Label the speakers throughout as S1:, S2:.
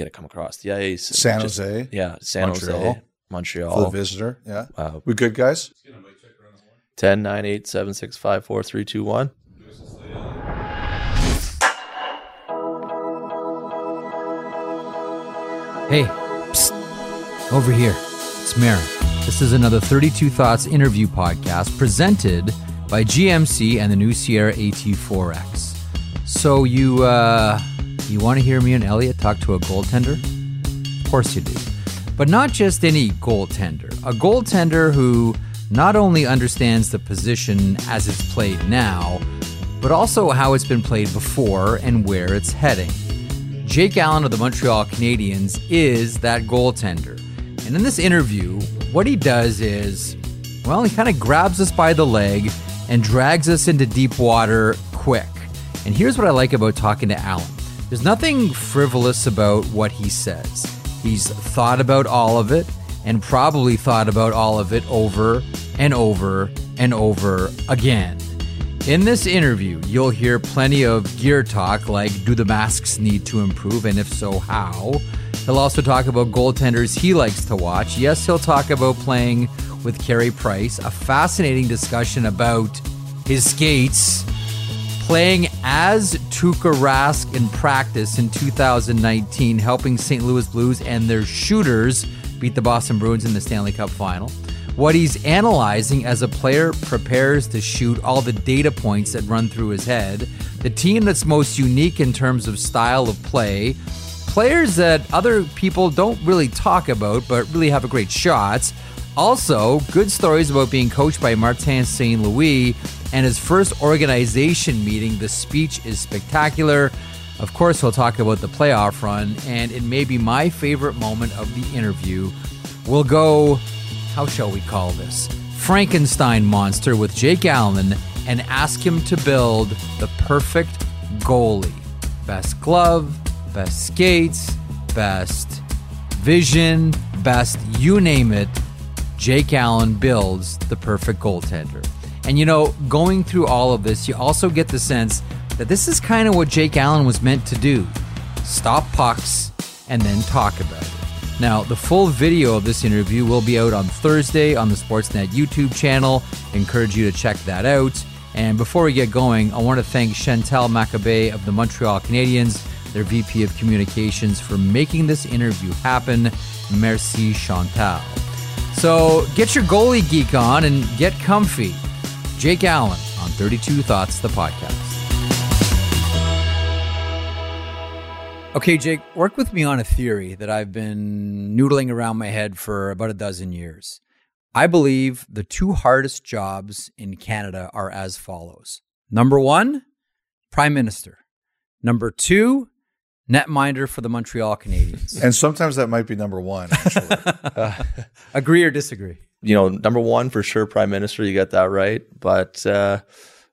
S1: got to come across the ice.
S2: San
S1: Just-
S2: Jose
S1: yeah, San
S2: Montreal.
S1: Jose,
S2: for the
S1: Montreal.
S2: visitor. Yeah,
S1: Uh,
S2: we good guys.
S1: 10, 9, 8, 7, 6, 5, 4, 3, 2, 1.
S3: Hey, psst, over here. It's Marek. This is another 32 Thoughts interview podcast presented by GMC and the new Sierra AT4X. So you uh, you want to hear me and Elliotte talk to a goaltender? Of course you do. But not just any goaltender. A goaltender who not only understands the position as it's played now, but also how it's been played before and where it's heading. Jake Allen of the Montreal Canadiens is that goaltender. And in this interview, what he does is, well, he kind of grabs us by the leg and drags us into deep water quick. And here's what I like about talking to Allen there's nothing frivolous about what he says. He's thought about all of it and probably thought about all of it over and over and over again. In this interview, you'll hear plenty of gear talk like do the masks need to improve, and if so, how? He'll also talk about goaltenders he likes to watch. Yes, he'll talk about playing with Carey Price, a fascinating discussion about his skates, playing as Tuukka Rask in practice in 2019, helping St. Louis Blues and their shooters beat the Boston Bruins in the Stanley Cup final. What he's analyzing as a player prepares to shoot all the data points that run through his head, the team that's most unique in terms of style of play, players that other people don't really talk about but really have a great shots. Also, good stories about being coached by Martin St. Louis and his first organization meeting. The speech is spectacular. Of course, we'll talk about the playoff run, and it may be my favorite moment of the interview. We'll go, how shall we call this? Frankenstein monster with Jake Allen and ask him to build the perfect goalie. Best glove, best skates, best vision, best you name it. Jake Allen builds the perfect goaltender. And you know, going through all of this, you also get the sense that this is kind of what Jake Allen was meant to do stop pucks and then talk about it. Now, the full video of this interview will be out on Thursday on the Sportsnet YouTube channel. encourage you to check that out. And before we get going, I want to thank Chantal Machabée of the Montreal Canadiens, their VP of Communications, for making this interview happen. Merci, Chantal. So get your goalie geek on and get comfy. Jake Allen on 32 Thoughts, the podcast. Okay, Jake, work with me on a theory that I've been noodling around my head for about a dozen years. I believe the two hardest jobs in Canada are as follows number one, Prime Minister. Number two, netminder for the Montreal Canadiens.
S2: And sometimes that might be number one. Actually.
S3: Agree or disagree?
S1: You know, number one, for sure, Prime Minister, you got that right. But uh,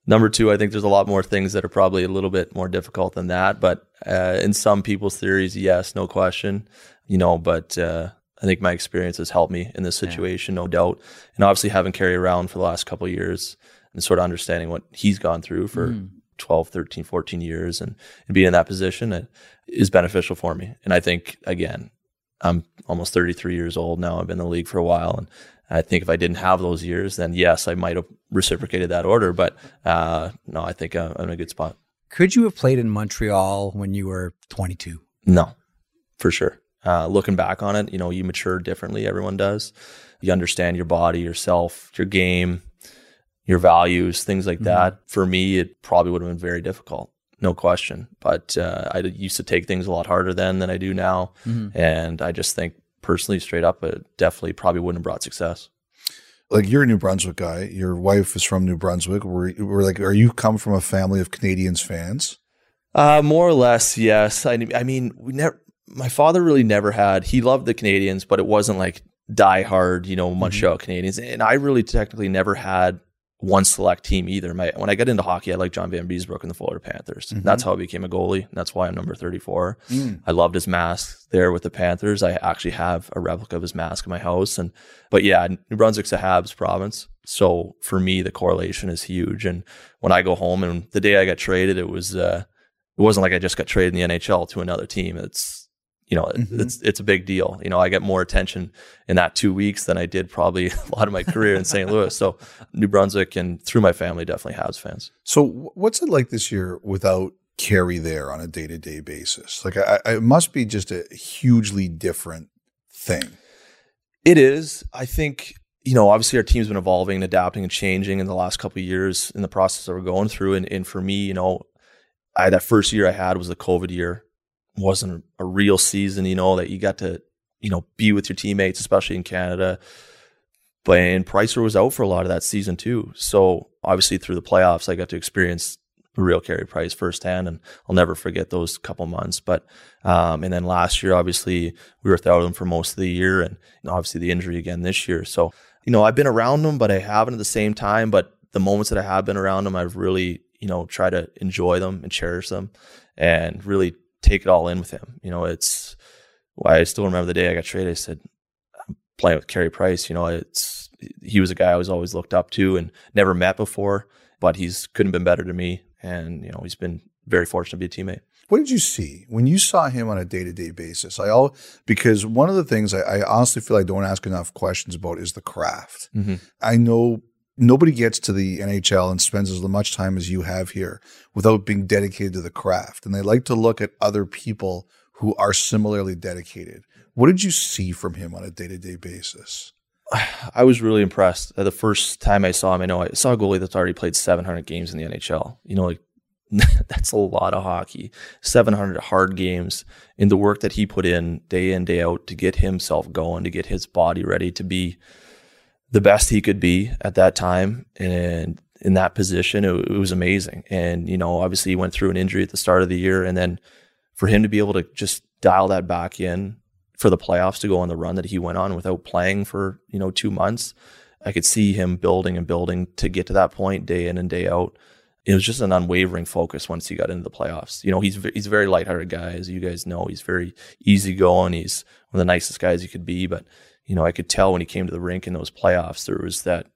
S1: number two, I think there's a lot more things that are probably a little bit more difficult than that. But uh, in some people's theories, yes, no question. You know, but uh, I think my experience has helped me in this situation, no doubt. And obviously, having Carey around for the last couple of years and sort of understanding what he's gone through for 12, 13, 14 years and, and being in that position it is beneficial for me. And I think, again, I'm almost 33 years old now. I've been in the league for a while. And I think if I didn't have those years, then yes, I might have reciprocated that order. But uh, no, I think I'm in a good spot.
S3: Could you have played in Montreal when you were 22?
S1: No, for sure. Uh, looking back on it, you know, you mature differently. Everyone does. You understand your body, yourself, your game, your values, things like that. For me, it probably would have been very difficult, no question. But uh, I used to take things a lot harder then than I do now, and I just think personally, straight up, it definitely probably wouldn't have brought success.
S2: like you're a New Brunswick guy. Your wife is from New Brunswick. We're, we're like, are you come from a family of Canadiens fans?
S1: Uh, more or less, yes. I, I mean, we never. My father really never had. He loved the Canadiens, but it wasn't like die hard, you know, Montreal Canadiens. And I really technically never had one select team either. My when I got into hockey, I liked John Vanbiesbrouck and the Florida Panthers. That's how I became a goalie. And that's why I'm number 34. I loved his mask there with the Panthers. I actually have a replica of his mask in my house. And but yeah, New Brunswick's a Habs province. So for me, the correlation is huge. And when I go home and the day I got traded, it was uh it wasn't like I just got traded in the NHL to another team. It's you know, mm-hmm. it's it's a big deal. You know, I get more attention in that two weeks than I did probably a lot of my career in St. Louis. So New Brunswick and through my family definitely has fans.
S2: So what's it like this year without Carey there on a day to day basis? Like, I, I, it must be just a hugely different thing.
S1: It is. I think you know, obviously our team's been evolving, and adapting, and changing in the last couple of years in the process that we're going through. And, and for me, you know, I that first year I had was the COVID year wasn't a real season, you know, that you got to, you know, be with your teammates, especially in Canada. But and Pricer was out for a lot of that season too. So obviously through the playoffs, I got to experience the real Carey Price firsthand, and I'll never forget those couple months. But um, and then last year, obviously, we were without him for most of the year, and obviously the injury again this year. So you know, I've been around him, but I haven't at the same time. But the moments that I have been around him, I've really you know tried to enjoy them and cherish them, and really take it all in with him. You know, it's why I still remember the day I got traded. I said, I'm playing with Carey Price. You know, it's he was a guy I was always looked up to and never met before, but he's couldn't have been better to me. And you know, he's been very fortunate to be a teammate.
S2: What did you see when you saw him on a day to day basis? I all because one of the things I, I, honestly feel I don't ask enough questions about is the craft. Mm-hmm. I know nobody gets to the NHL and spends as much time as you have here without being dedicated to the craft. And they like to look at other people who are similarly dedicated. What did you see from him on a day to day basis?
S1: I was really impressed. The first time I saw him, I know I saw a goalie that's already played 700 games in the NHL. You know, like that's a lot of hockey. 700 hard games in the work that he put in day in, day out to get himself going, to get his body ready to be the best he could be at that time. And in that position, it, it, was amazing. And, you know, obviously he went through an injury at the start of the year. And then for him to be able to just dial that back in for the playoffs to go on the run that he went on without playing for, you know, two months, I could see him building and building to get to that point day in and day out. It was just an unwavering focus once he got into the playoffs. You know, he's he's a very lighthearted guy, as you guys know. He's very easygoing. He's one of the nicest guys you could be, but you know, I could tell when he came to the rink in those playoffs, there was that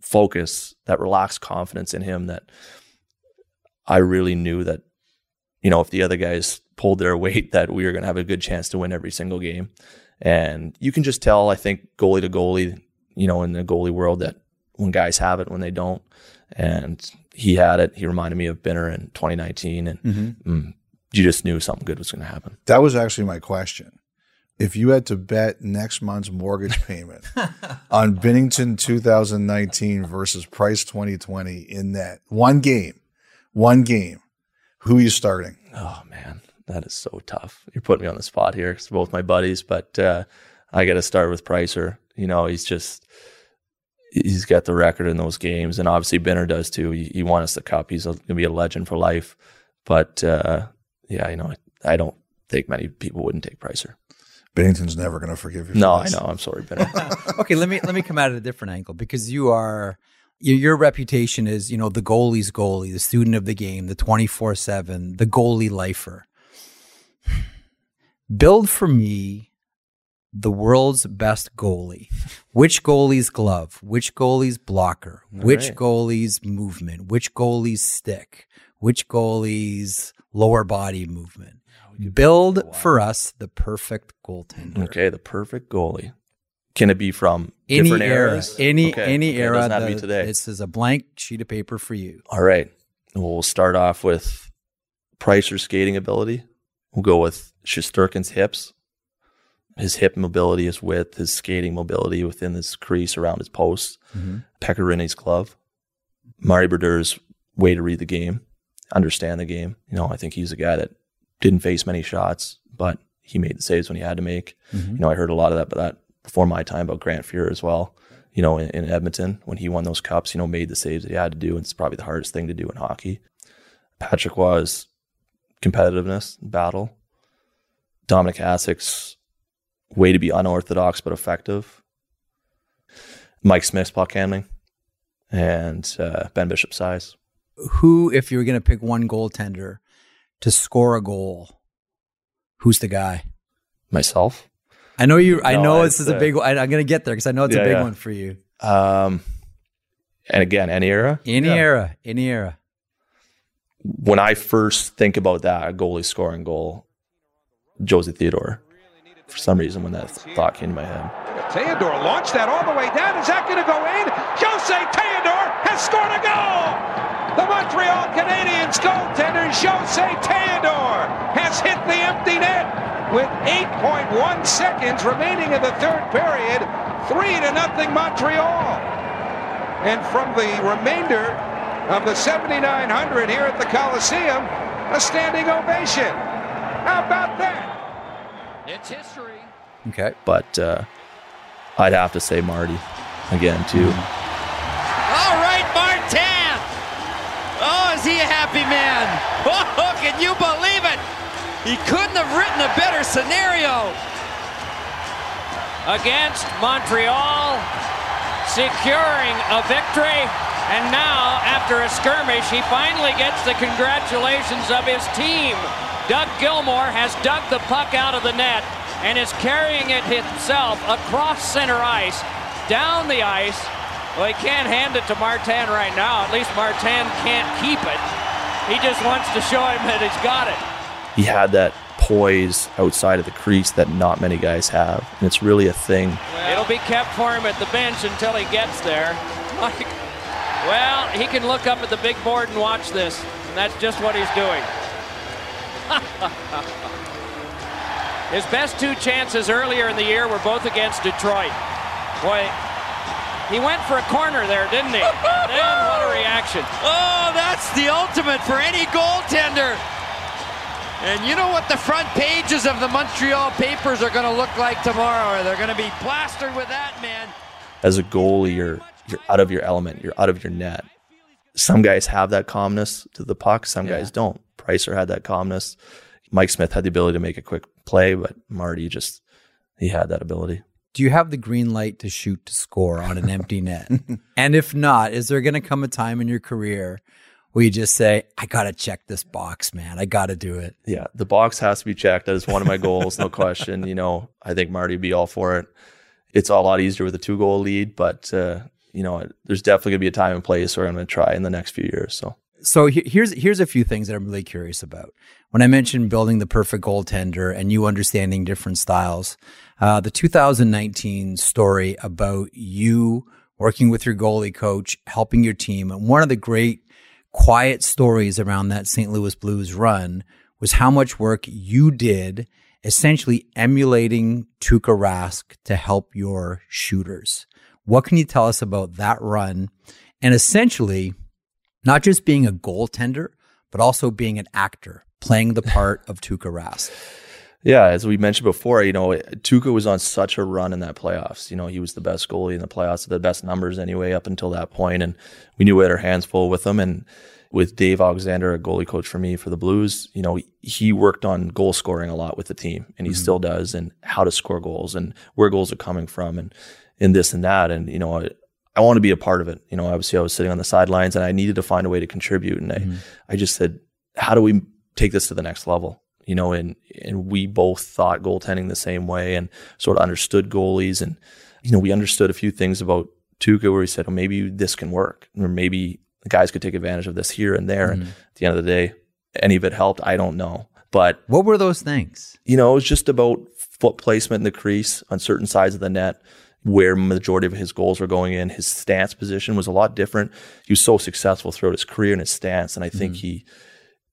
S1: focus, that relaxed confidence in him that I really knew that, you know, if the other guys pulled their weight, that we were going to have a good chance to win every single game. And you can just tell, I think, goalie to goalie, you know, in the goalie world, that when guys have it, when they don't. And he had it. He reminded me of Binner in 2019. And mm-hmm. mm, you just knew something good was going to happen.
S2: That was actually my question if you had to bet next month's mortgage payment on Binnington 2019 versus Price 2020 in that one game, one game, who are you starting?
S1: Oh man, that is so tough. You're putting me on the spot here. It's both my buddies, but uh, I got to start with Pricer. You know, he's just he's got the record in those games, and obviously Binner does too. He, he won us the cup. He's going to be a legend for life. But uh, yeah, you know, I don't think many people wouldn't take Pricer.
S2: Binnington's never going to forgive you.
S1: no, I know. I'm sorry, Binnington.
S3: okay, let me let me come at it a different angle because you are your, your reputation is you know the goalie's goalie, the student of the game, the 24 seven, the goalie lifer. Build for me the world's best goalie. Which goalie's glove? Which goalie's blocker? All which right. goalie's movement? Which goalie's stick? Which goalie's lower body movement? Build for us the perfect goaltender.
S1: Okay, the perfect goalie. Can it be from
S3: any
S1: different
S3: era?
S1: eras?
S3: Any okay. any okay, era?
S1: Doesn't have to be today.
S3: This is a blank sheet of paper for you.
S1: All right. We'll start off with Pricer's skating ability. We'll go with Shesterkin's hips, his hip mobility, his width, his skating mobility within this crease around his posts. Mm-hmm. Pekka Rinne's glove, Marty Brodeur's way to read the game, understand the game. You know, I think he's a guy that didn't face many shots, but he made the saves when he had to make. Mm-hmm. You know, I heard a lot of that, but that before my time about Grant Fuhr as well. You know, in, in, Edmonton when he won those cups, you know, made the saves that he had to do. And it's probably the hardest thing to do in hockey. Patrick Roy's competitiveness, battle. Dominik Hasek's way to be unorthodox but effective. Mike Smith's puck handling and uh, Ben Bishop's size.
S3: Who, if you were going to pick one goaltender to score a goal, who's the guy?
S1: Myself.
S3: I know you. I know this is a big. one. I, am going to get there because I know it's yeah, a big yeah. one for you. Um,
S1: and again, any era,
S3: any yeah. era, any era.
S1: When I first think about that, a goalie scoring goal, Jose Theodore. for some reason when that thought came to my head.
S4: Theodore launched that all the way down. Is that going to go in? Jose Theodore has scored a goal! The Montreal Canadiens goaltender Jose Theodore has hit the empty net with 8.1 seconds remaining in the third period. 3 to nothing Montreal. And from the remainder of the 7,900 here at the Coliseum, a standing ovation. How about that?
S5: It's history.
S3: Okay.
S1: But uh, I'd have to say Marty again too.
S5: All right, Martin. Oh, is he a happy man? Oh, can you believe it? He couldn't have written a better scenario. Against Montreal, securing a victory. And now, after a skirmish, he finally gets the congratulations of his team. Doug Gilmour has dug the puck out of the net and is carrying it himself across center ice, down the ice. Well, he can't hand it to Martin right now. At least Martin can't keep it. He just wants to show him that he's got it.
S1: He had that poise outside of the crease that not many guys have, and it's really a thing.
S5: Well, It'll be kept for him at the bench until he gets there. Well, he can look up at the big board and watch this, and that's just what he's doing. His best two chances earlier in the year were both against Detroit. Boy, he went for a corner there, didn't he? then what a reaction. Oh, that's the ultimate for any goaltender. And you know what the front pages of the Montreal papers are going to look like tomorrow? They're going to be plastered with that, man.
S1: As a goalie, you're you're out of your element. You're out of your net. Some guys have that calmness to the puck. Some
S3: Yeah.
S1: guys don't. Pricer had that calmness. Mike Smith had the ability to make a quick play, but Marty just he had that ability.
S3: Do you have the green light to shoot to score on an empty net? and if not, is there going to come a time in your career where you just say, I got to check this box, man. I got to do it?
S1: Yeah, the box has to be checked. That is one of my goals, no question. You know, I think Marty would be all for it. It's a lot easier with a two goal lead, but uh, you know, there's definitely gonna be a time and place where I'm gonna try in the next few years. So
S3: So here's here's a few things that I'm really curious about. When I mentioned building the perfect goaltender and you understanding different styles, uh, the 2019 story about you working with your goalie coach, helping your team, and one of the great quiet stories around that St. Louis Blues run was how much work you did essentially emulating Tuukka Rask to help your shooters. What can you tell us about that run? And essentially, not just being a goaltender, but also being an actor, playing the part of Tuukka Rask.
S1: Yeah, as we mentioned before, you know, Tuukka was on such a run in that playoffs. You know, he was the best goalie in the playoffs, the best numbers anyway up until that point. point, and we knew we had our hands full with him. And with Dave Alexander, a goalie coach for me for the Blues, you know, he worked on goal scoring a lot with the team, and he mm-hmm. still does, and how to score goals and where goals are coming from, and and this and that, and you know. I, I want to be a part of it. You know, obviously I was sitting on the sidelines and I needed to find a way to contribute. And I, mm-hmm. I just said, how do we take this to the next level? You know, and, and we both thought goaltending the same way and sort of understood goalies. And, you know, we understood a few things about Tuukka where we said, well, maybe this can work or maybe the guys could take advantage of this here and there. And at the end of the day, any of it helped. I don't know. But
S3: What were those things?
S1: you know, it was just about foot placement in the crease on certain sides of the net where majority of his goals were going in. His stance position was a lot different. He was so successful throughout his career in his stance. And I think mm-hmm. he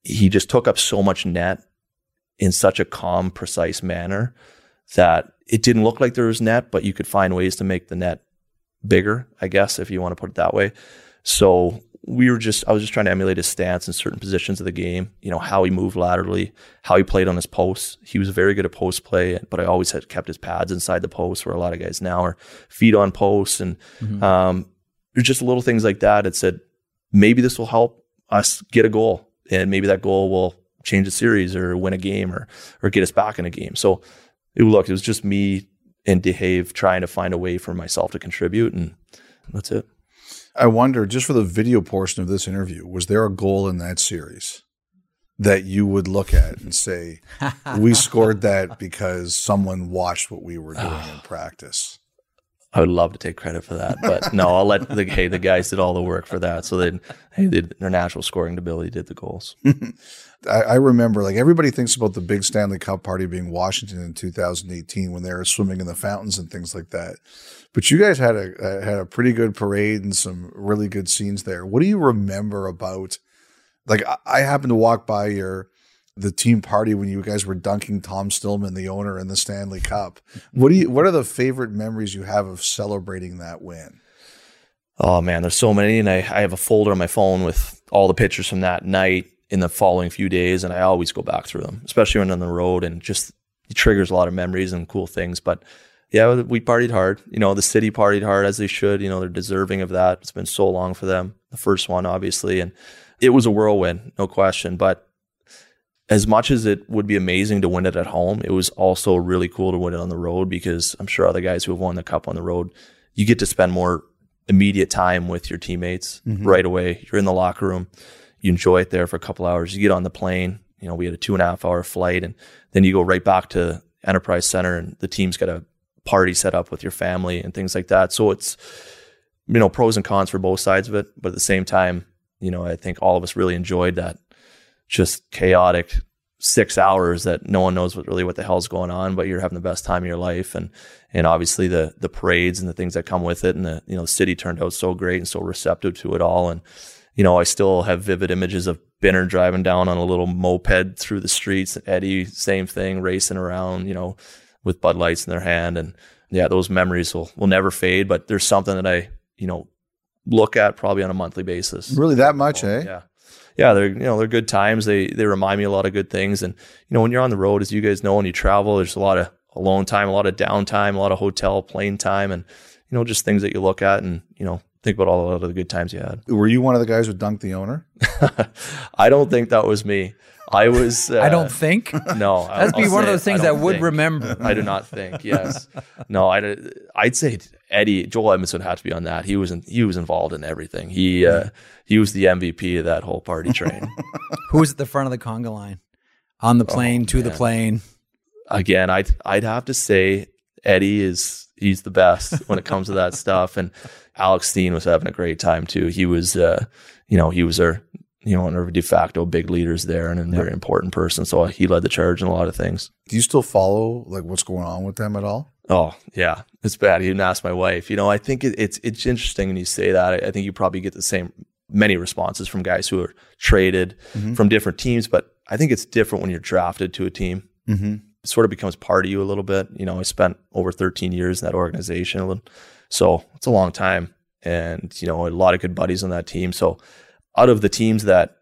S1: he just took up so much net in such a calm, precise manner that it didn't look like there was net, but you could find ways to make the net bigger, I guess, if you want to put it that way. So we were just I was just trying to emulate his stance in certain positions of the game, you know, how he moved laterally, how he played on his posts. He was very good at post play, but I always had kept his pads inside the post where a lot of guys now are feet on posts and um there's just little things like that. It said maybe this will help us get a goal and maybe that goal will change a series or win a game or or get us back in a game. So it, look, it was just me and Dave trying to find a way for myself to contribute and that's it.
S2: I wonder, just for the video portion of this interview, was there a goal in that series that you would look at and say, we scored that because someone watched what we were doing in practice?
S1: I would love to take credit for that, but no, I'll let the hey the guys did all the work for that. So then hey, they, their natural scoring ability did the goals.
S2: I, I remember like everybody thinks about the big Stanley Cup party being Washington in 2018 when they were swimming in the fountains and things like that. But you guys had a uh, had a pretty good parade and some really good scenes there. What do you remember about? Like I, I happened to walk by your the team party when you guys were dunking Tom Stillman, the owner, in the Stanley Cup. What do you? What are the favorite memories you have of celebrating that win?
S1: Oh man, there's so many, and I, I have a folder on my phone with all the pictures from that night in the following few days, and I always go back through them, especially when on the road, and just it triggers a lot of memories and cool things. But yeah, we partied hard. You know, the city partied hard as they should. You know, they're deserving of that. It's been so long for them. The first one, obviously, and it was a whirlwind, no question. But as much as it would be amazing to win it at home, it was also really cool to win it on the road because I'm sure other guys who have won the cup on the road, you get to spend more immediate time with your teammates mm-hmm. right away. You're in the locker room, you enjoy it there for a couple hours. You get on the plane. You know, we had a two and a half hour flight, and then you go right back to Enterprise Center, and the team's got a party set up with your family and things like that. So it's you know pros and cons for both sides of it, but at the same time, you know, I think all of us really enjoyed that just chaotic six hours that no one knows what really what the hell's going on, but you're having the best time of your life. And, and obviously the, the parades and the things that come with it. And the, you know, the city turned out so great and so receptive to it all. And, you know, I still have vivid images of Binner driving down on a little moped through the streets. Eddie, same thing, racing around, you know, with Bud Lights in their hand. And yeah, those memories will, will never fade, but there's something that I, you know, look at probably on a monthly basis.
S2: Really that much, eh?
S1: Yeah yeah, they're you know they're good times. They they remind me a lot of good things. And you know when you're on the road, as you guys know, when you travel, there's a lot of alone time, a lot of downtime, a lot of hotel plane time, and you know just things that you look at and you know think about all of the good times you had.
S2: Were you one of the guys who dunked the owner?
S1: I don't think that was me. I was.
S3: Uh, I don't think.
S1: No,
S3: that'd be one of those things I, would think. remember.
S1: I do not think. Yes. No, I. I'd say Eddie Joel Edmundson had to be on that. He was in, he was involved in everything. He uh, he was the MVP of that whole party train.
S3: Who was at the front of the conga line? On the plane, oh, to man. the plane.
S1: Again, I'd I'd have to say Eddie is he's the best when it comes to that stuff. And Alex Steen was having a great time too. He was uh, you know, he was our you know, and our de facto big leaders there and a very important person. So he led the charge in a lot of things.
S2: Do you still follow like what's going on with them at all?
S1: Oh yeah, it's bad. You didn't ask my wife. You know, I think it, it's it's interesting when you say that. I, I, think you probably get the same many responses from guys who are traded mm-hmm. from different teams, but I think it's different when you're drafted to a team. Mm-hmm. It sort of becomes part of you a little bit. You know, I spent over 13 years in that organization, so it's a long time, and you know, a lot of good buddies on that team. So out of the teams that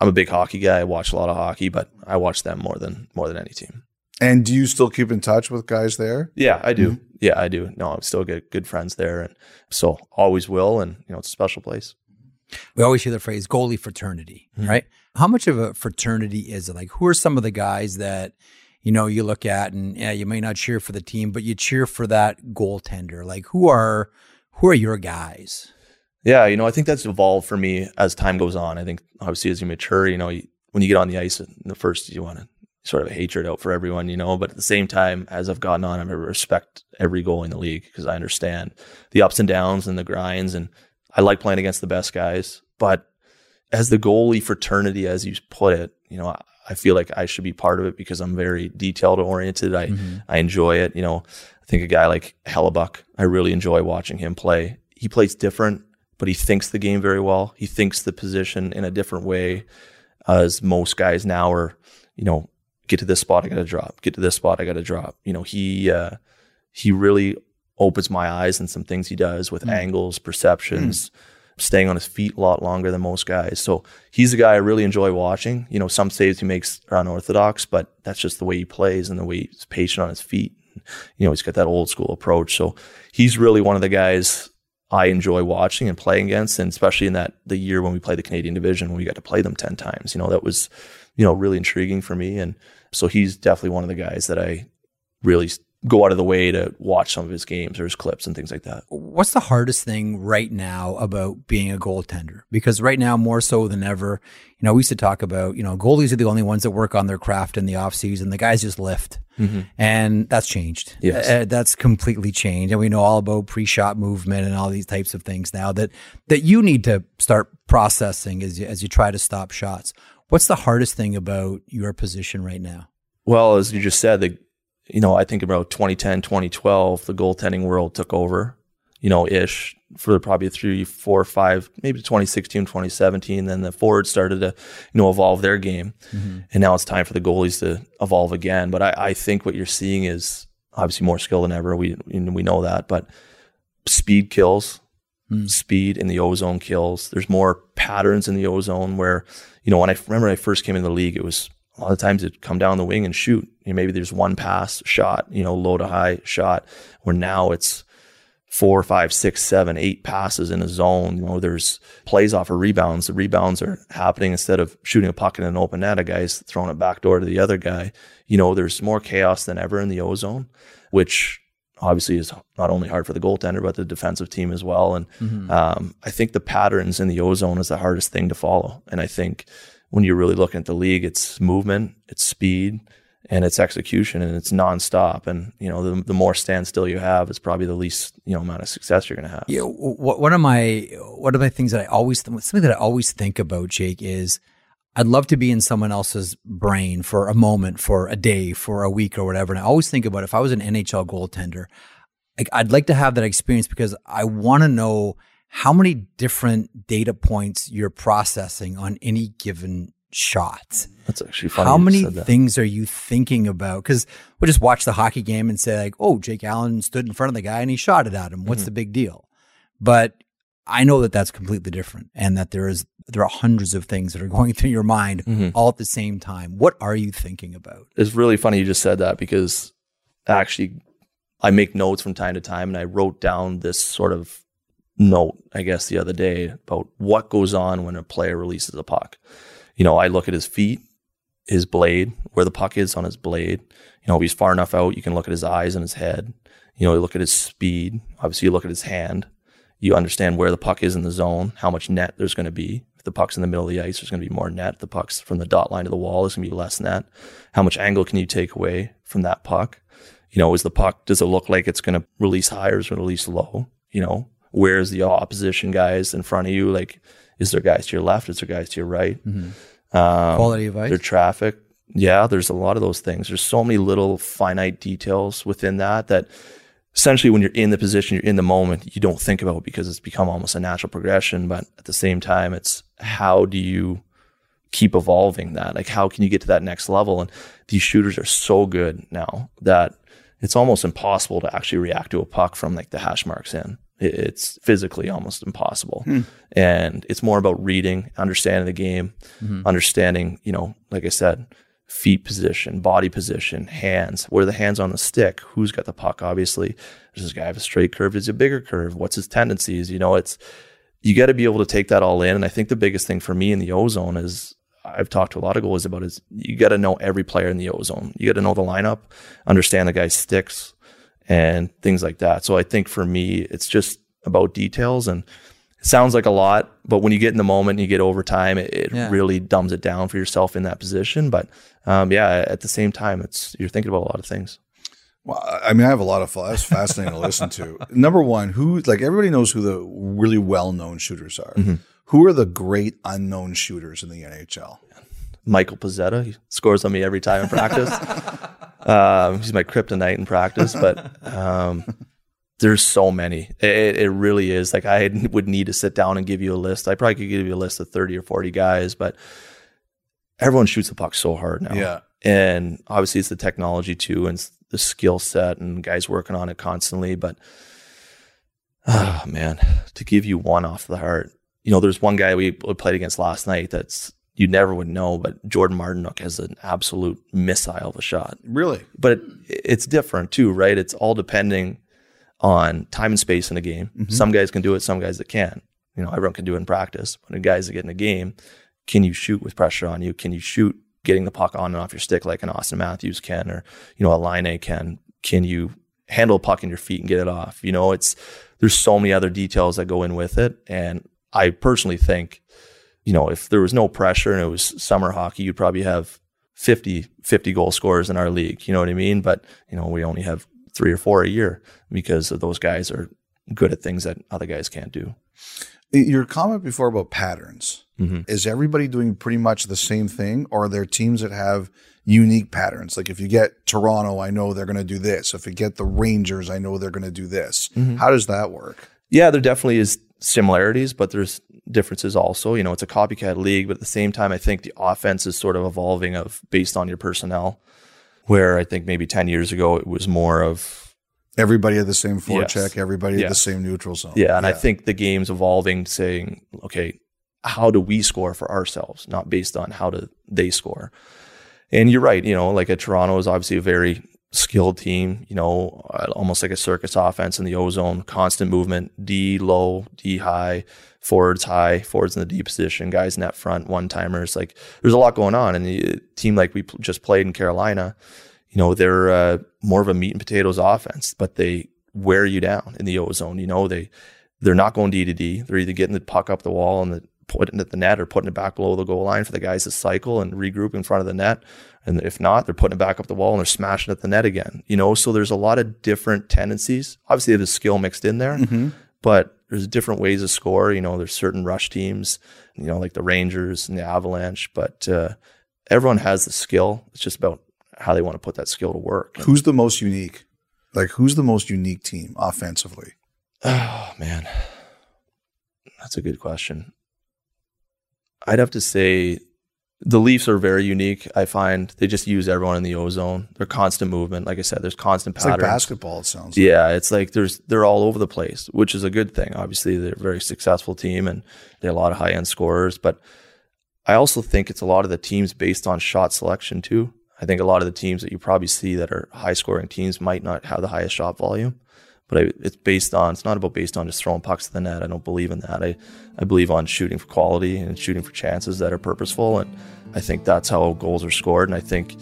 S1: I'm a big hockey guy, I watch a lot of hockey, but I watch them more than more than any team.
S2: And do you still keep in touch with guys there?
S1: Yeah, I do. Mm-hmm. Yeah, I do. No, I'm still get good friends there, and so always will. And you know, it's a special place.
S3: We always hear the phrase "goalie fraternity," mm-hmm. right? How much of a fraternity is it? Like, who are some of the guys that you know you look at, and yeah, you may not cheer for the team, but you cheer for that goaltender? Like, who are who are your guys?
S1: Yeah, you know, I think that's evolved for me as time goes on. I think obviously as you mature, you know, you, when you get on the ice, in the first you want to sort of a hatred out for everyone, you know. But at the same time, as I've gotten on, I respect every goal in the league because I understand the ups and downs and the grinds, and I like playing against the best guys. But as the goalie fraternity, as you put it, you know, I, I feel like I should be part of it because I'm very detailed oriented. I mm-hmm. I enjoy it. You know, I think a guy like Hellebuyck, I really enjoy watching him play. He plays different, but he thinks the game very well. He thinks the position in a different way as most guys now are, you know, get to this spot, I got to drop. Get to this spot, I got to drop. You know, he uh, he really opens my eyes and some things he does with mm. angles, perceptions, mm. staying on his feet a lot longer than most guys. So he's a guy I really enjoy watching. You know, some saves he makes are unorthodox, but that's just the way he plays and the way he's patient on his feet. You know, he's got that old school approach. So he's really one of the guys I enjoy watching and playing against, and especially in that the year when we played the Canadian division when we got to play them ten times. You know, that was, you know, really intriguing for me. And so he's definitely one of the guys that I really go out of the way to watch some of his games or his clips and things like that.
S3: What's the hardest thing right now about being a goaltender? Because right now, more so than ever, you know, we used to talk about, you know, goalies are the only ones that work on their craft in the offseason. The guys just lift. Mm-hmm. And that's changed.
S1: Yes.
S3: Uh, that's completely changed. And we know all about pre-shot movement and all these types of things now that that you need to start processing as you, as you try to stop shots. What's the hardest thing about your position right now?
S1: Well, as you just said, the you know, I think about 2010, 2012, the goaltending world took over, you know, ish for probably three, four, five, maybe 2016, 2017. Then the forwards started to, you know, evolve their game. Mm-hmm. And now it's time for the goalies to evolve again. But I, I think what you're seeing is obviously more skill than ever. We, we know that, but speed kills. Mm. Speed in the ozone kills. There's more patterns in the ozone where, you know, when I remember I first came in the league, it was a lot of times it'd come down the wing and shoot. You know, maybe there's one pass shot, you know, low to high shot, where now it's four, five, six, seven, eight passes in a zone. You know, there's plays off of rebounds. The rebounds are happening instead of shooting a puck in an open net, a guy's throwing it back door to the other guy. You know, there's more chaos than ever in the ozone, which obviously is not only hard for the goaltender, but the defensive team as well. And mm-hmm. um, I think the patterns in the ozone is the hardest thing to follow. And I think when you're really looking at the league, it's movement, it's speed, and it's execution, and it's nonstop. And you know, the, the more standstill you have, it's probably the least you know amount of success you're going to have.
S3: Yeah. One of my one of my things that I always something that I always think about, Jake, is I'd love to be in someone else's brain for a moment, for a day, for a week, or whatever. And I always think about if I was an NHL goaltender, like I'd like to have that experience because I want to know how many different data points you're processing on any given shot.
S1: That's actually funny.
S3: How many things are you thinking about? Because we'll just watch the hockey game and say like, "Oh, Jake Allen stood in front of the guy and he shot it at him. What's mm-hmm. the big deal?" But I know that that's completely different, and that there is there are hundreds of things that are going through your mind mm-hmm. all at the same time. What are you thinking about?
S1: It's really funny you just said that because actually, I make notes from time to time, and I wrote down this sort of note, I guess, the other day about what goes on when a player releases a puck. You know, I look at his feet, his blade, where the puck is on his blade. You know, if he's far enough out, you can look at his eyes and his head. You know, you look at his speed. Obviously, you look at his hand. You understand where the puck is in the zone, how much net there's going to be. If the puck's in the middle of the ice, there's going to be more net. If the puck's from the dot line to the wall, there's going to be less net. How much angle can you take away from that puck? You know, is the puck, does it look like it's going to release high or is it release low? You know, where's the opposition guys in front of you? Like, is there guys to your left? Is there guys to your right?
S3: Mm-hmm. Um, Quality of ice.
S1: Their traffic. Yeah, there's a lot of those things. There's so many little finite details within that that essentially when you're in the position, you're in the moment, you don't think about it because it's become almost a natural progression. But at the same time, it's how do you keep evolving that? Like, how can you get to that next level? And these shooters are so good now that it's almost impossible to actually react to a puck from like the hash marks in it's physically almost impossible. Hmm. And it's more about reading, understanding the game, mm-hmm. understanding, you know, like I said, feet position, body position, hands, where the hands on the stick, who's got the puck, obviously. Does this guy have a straight curve? Is a bigger curve? What's his tendencies? You know, it's, you got to be able to take that all in. And I think the biggest thing for me in the ozone is I've talked to a lot of goalies about is you got to know every player in the ozone. You got to know the lineup, understand the guy's sticks, and things like that. So I think for me, it's just about details and it sounds like a lot, but when you get in the moment and you get overtime, it, it yeah. really dumbs it down for yourself in that position. But um, yeah, at the same time, it's you're thinking about a lot of things.
S2: Well, I mean, I have a lot of That's fascinating to listen to. Number one, who like everybody knows who the really well known shooters are. Mm-hmm. Who are the great unknown shooters in the NHL?
S1: Michael Pezzetta. He scores on me every time in practice. um, he's my kryptonite in practice, but um, there's so many. It, it, really is. Like I would need to sit down and give you a list. I probably could give you a list of 30 or 40 guys, but everyone shoots the puck so hard now.
S2: Yeah.
S1: And obviously it's the technology too, and the skill set and guys working on it constantly. But oh man, to give you one off the heart, you know, there's one guy we played against last night that's you never would know, but Jordan Martinook has an absolute missile of a shot.
S2: Really?
S1: But it's different too, right? It's all depending on time and space in a game. Mm-hmm. Some guys can do it, some guys that can. You know, everyone can do it in practice. But the guys that get in a game, can you shoot with pressure on you? Can you shoot getting the puck on and off your stick like an Auston Matthews can or, you know, a Laine can? can you handle a puck in your feet and get it off? You know, it's there's so many other details that go in with it. And I personally think, you know, if there was no pressure and it was summer hockey, you'd probably have 50, 50 goal scorers in our league. You know what I mean? But, you know, we only have three or four a year because those guys are good at things that other guys can't do.
S2: Your comment before about patterns mm-hmm. is everybody doing pretty much the same thing, or are there teams that have unique patterns? Like if you get Toronto, I know they're going to do this. If you get the Rangers, I know they're going to do this. Mm-hmm. How does that work?
S1: Yeah, there definitely is similarities, but there's differences also. You know, it's a copycat league, but at the same time, I think the offense is sort of evolving of based on your personnel. Where I think maybe ten years ago it was more of
S2: Everybody had the same forecheck.
S1: Yes.
S2: Everybody had the same neutral zone.
S1: yeah, and I think the game's evolving, saying, okay, how do we score for ourselves, not based on how do they score. And you're right, you know, like a Toronto is obviously a very skilled team, you know, uh, almost like a circus offense in the ozone, constant movement, D low, D high, forwards high, forwards in the D position, guys net front, one timers. Like there's a lot going on. And the team like we just played in Carolina, you know, they're uh, more of a meat and potatoes offense, but they wear you down in the ozone. You know, they they're not going D to D. They're either getting the puck up the wall and the, putting it at the net or putting it back below the goal line for the guys to cycle and regroup in front of the net. And if not, they're putting it back up the wall and they're smashing at the net again. You know, so there's a lot of different tendencies. Obviously, there's skill mixed in there, but there's different ways to score. You know, there's certain rush teams, you know, like the Rangers and the Avalanche, but uh, everyone has the skill. It's just about how they want to put that skill to work.
S2: Who's the most unique? Like who's the most unique team offensively?
S1: Oh man, that's a good question. I'd have to say the Leafs are very unique. I find they just use everyone in the ozone. They're constant movement. Like I said, there's constant
S2: It's like
S1: patterns.
S2: basketball. It sounds. like.
S1: Yeah, it's like there's they're all over the place, which is a good thing. Obviously, they're a very successful team and they have a lot of high end scorers. But I also think it's a lot of the teams based on shot selection too. I think a lot of the teams that you probably see that are high scoring teams might not have the highest shot volume, but I, it's based on it's not about based on just throwing pucks to the net. I don't believe in that. I I believe on shooting for quality and shooting for chances that are purposeful, and I think that's how goals are scored. And I think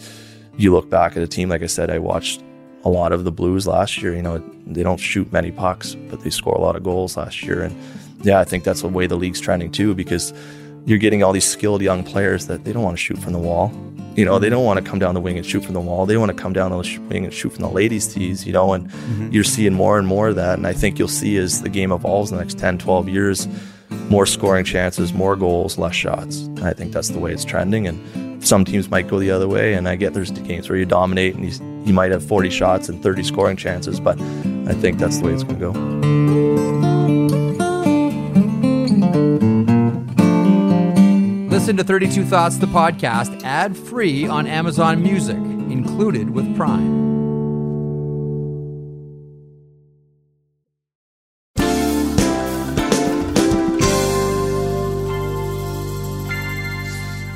S1: you look back at a team like I said, I watched a lot of the Blues last year. You know, they don't shoot many pucks, but they score a lot of goals last year. And yeah, I think that's the way the league's trending too, because you're getting all these skilled young players that they don't want to shoot from the wall. You know, they mm-hmm. don't want to come down the wing and shoot from the wall. They want to come down the wing and shoot from the ladies' tees, you know, and mm-hmm. you're seeing more and more of that. And I think you'll see as the game evolves in the next 10, 12 years, more scoring chances, more goals, less shots. And I think that's the way it's trending. And some teams might go the other way. And I get there's games where you dominate and you, you might have 40 shots and 30 scoring chances, but I think that's the way it's going to go.
S3: Listen to 32 Thoughts, the podcast, ad free on Amazon Music, included with Prime.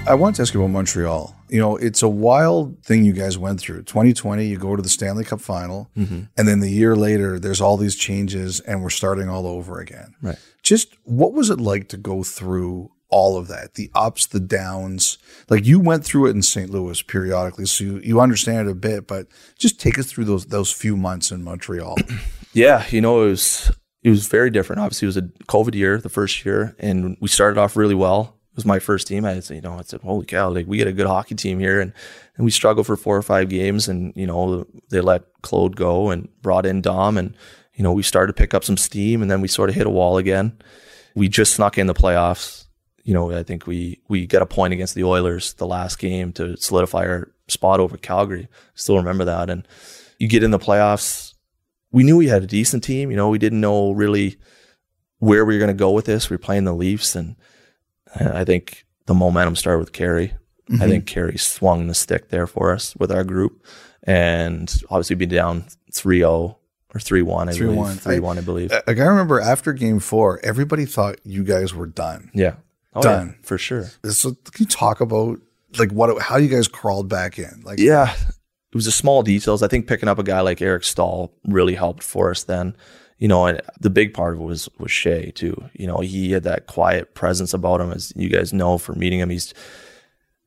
S2: I want to ask you about Montreal. You know, it's a wild thing you guys went through. 2020, you go to the Stanley Cup final, mm-hmm. and then the year later, there's all these changes, and we're starting all over again.
S1: Right.
S2: Just what was it like to go through all of that? The ups, the downs. Like you went through it in St. Louis periodically, so you, you understand it a bit. But just take us through those those few months in Montreal.
S1: Yeah, you know, it was it was very different. Obviously, it was a COVID year, the first year, and we started off really well. It was my first team. I said, you know, I said, holy cow, like we get a good hockey team here, and and we struggled for four or five games, and you know, they let Claude go and brought in Dom, and you know, we started to pick up some steam, and then we sort of hit a wall again. We just snuck in the playoffs. You know, I think we we got a point against the Oilers the last game to solidify our spot over Calgary. Still remember that, and you get in the playoffs we knew we had a decent team. You know, we didn't know really where we were going to go with this. We were playing the Leafs, and I think the momentum started with Carey. I mm-hmm. think Carey swung the stick there for us with our group, and obviously be down 3-0 or 3-1, I
S2: 3-1.
S1: believe. 3-1, I believe.
S2: like I remember after Game Four, everybody thought you guys were done.
S1: yeah. Oh,
S2: Done.
S1: yeah, for sure.
S2: So can you talk about like what how you guys crawled back in? Like
S1: Yeah, it was the small details. I think picking up a guy like Eric Staal really helped for us then. You know, and the big part of it was was Shea too. You know, he had that quiet presence about him, as you guys know from meeting him. He's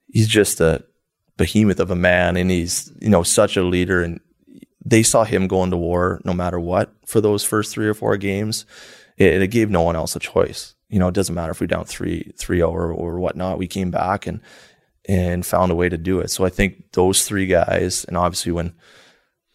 S1: he's just a behemoth of a man, and he's you know such a leader. And they saw him going to war no matter what for those first three or four games. It, it gave no one else a choice. You know, it doesn't matter if we down three, three oh or, or whatnot. We came back and and found a way to do it. So I think those three guys, and obviously when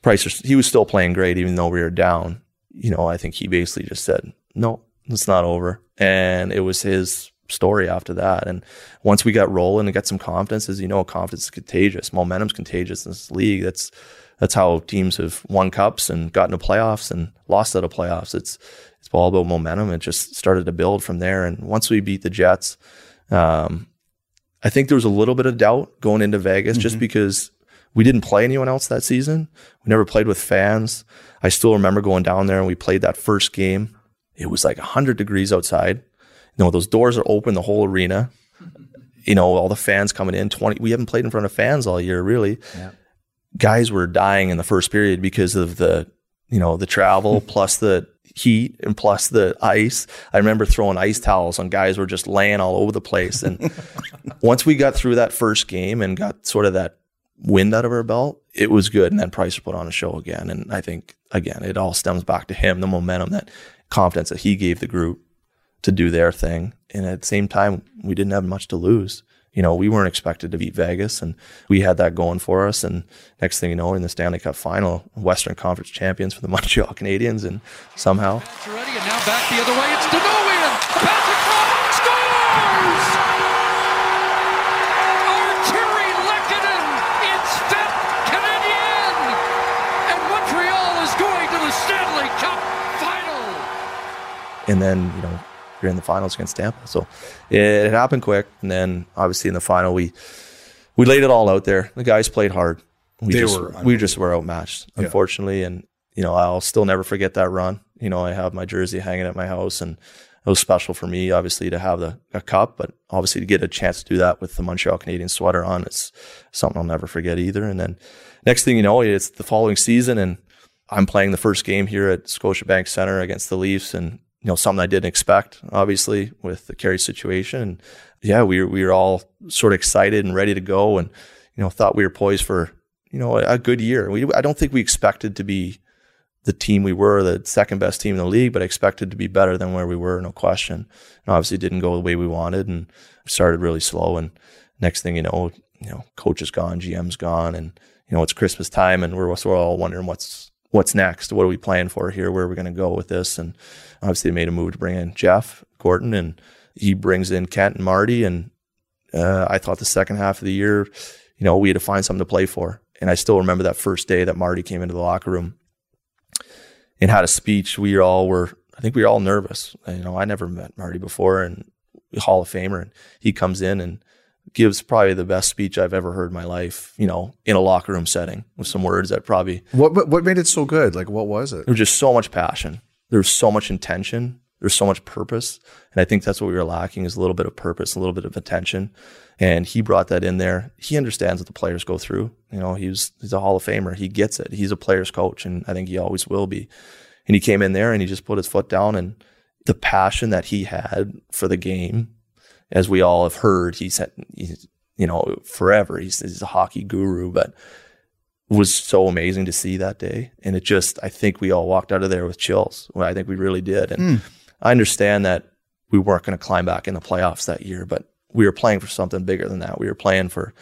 S1: Price, he was still playing great even though we were down. You know, I think he basically just said, "No, it's not over," and it was his story after that. And once we got rolling and got some confidence, as you know, confidence is contagious, momentum's contagious in this league. That's that's how teams have won cups and gotten to playoffs and lost out of playoffs. It's it's all about momentum. It just started to build from there. And once we beat the Jets, um, I think there was a little bit of doubt going into Vegas mm-hmm. just because we didn't play anyone else that season. We never played with fans. I still remember going down there and we played that first game. It was like 100 degrees outside. You know, those doors are open, the whole arena. You know, all the fans coming in. 20. We haven't played in front of fans all year, really. Yeah. Guys were dying in the first period because of the, you know, the travel hmm. plus the heat and plus the ice. I remember throwing ice towels on guys were just laying all over the place. And once we got through that first game and got sort of that wind out of our belt, it was good. And then Price put on a show again. And I think again, it all stems back to him, the momentum, that confidence that he gave the group to do their thing. And at the same time, we didn't have much to lose. You know, we weren't expected to beat Vegas, and we had that going for us. And next thing you know, in the Stanley Cup final, Western Conference champions for the Montreal Canadiens, and somehow.
S4: And now back the other way. It's Denovian. Pass across, scores! Artturi Lehkonen, it's fifth Canadian, and Montreal is going to the Stanley Cup final.
S1: And then you know you're in the finals against Tampa. So it, it, happened quick, and then obviously in the final we we laid it all out there. The guys played hard. We they just were we just were outmatched, unfortunately, yeah. and you know I'll still never forget that run. You know I have my jersey hanging at my house, and it was special for me, obviously, to have the a cup, but obviously to get a chance to do that with the Montreal Canadiens sweater on, it's something I'll never forget either. And then next thing you know, it's the following season, and I'm playing the first game here at Scotiabank Center against the Leafs, and you know, something I didn't expect, obviously, with the Carey situation. And yeah, we were, we were all sort of excited and ready to go and, you know, thought we were poised for, you know, a, a good year. We, I don't think we expected to be the team we were, the second best team in the league, but expected to be better than where we were, no question. And obviously didn't go the way we wanted and started really slow. And next thing you know, you know, coach is gone, GM's gone, and, you know, it's Christmas time and we're, we're all wondering what's, what's next? What are we playing for here? Where are we going to go with this? And obviously, they made a move to bring in Jeff Gorton, and he brings in Kent and Marty. And uh, I thought the second half of the year, you know, we had to find something to play for. And I still remember that first day that Marty came into the locker room and had a speech. We all were, I think we were all nervous. You know, I never met Marty before, and Hall of Famer, and he comes in and gives probably the best speech I've ever heard in my life, you know, in a locker room setting with some words that probably
S2: What what made it so good? Like what was it?
S1: There was just so much passion. There was so much intention. There's so much purpose. And I think that's what we were lacking is a little bit of purpose, a little bit of attention. And he brought that in there. He understands what the players go through. You know, he's he's a Hall of Famer. He gets it. He's a player's coach, and I think he always will be. And he came in there and he just put his foot down and the passion that he had for the game as we all have heard, he's, he's you know, forever. He's, he's a hockey guru, but was so amazing to see that day. And it just, I think we all walked out of there with chills. Well, I think we really did. And mm. I understand that we weren't going to climb back in the playoffs that year, but we were playing for something bigger than that. We were playing for,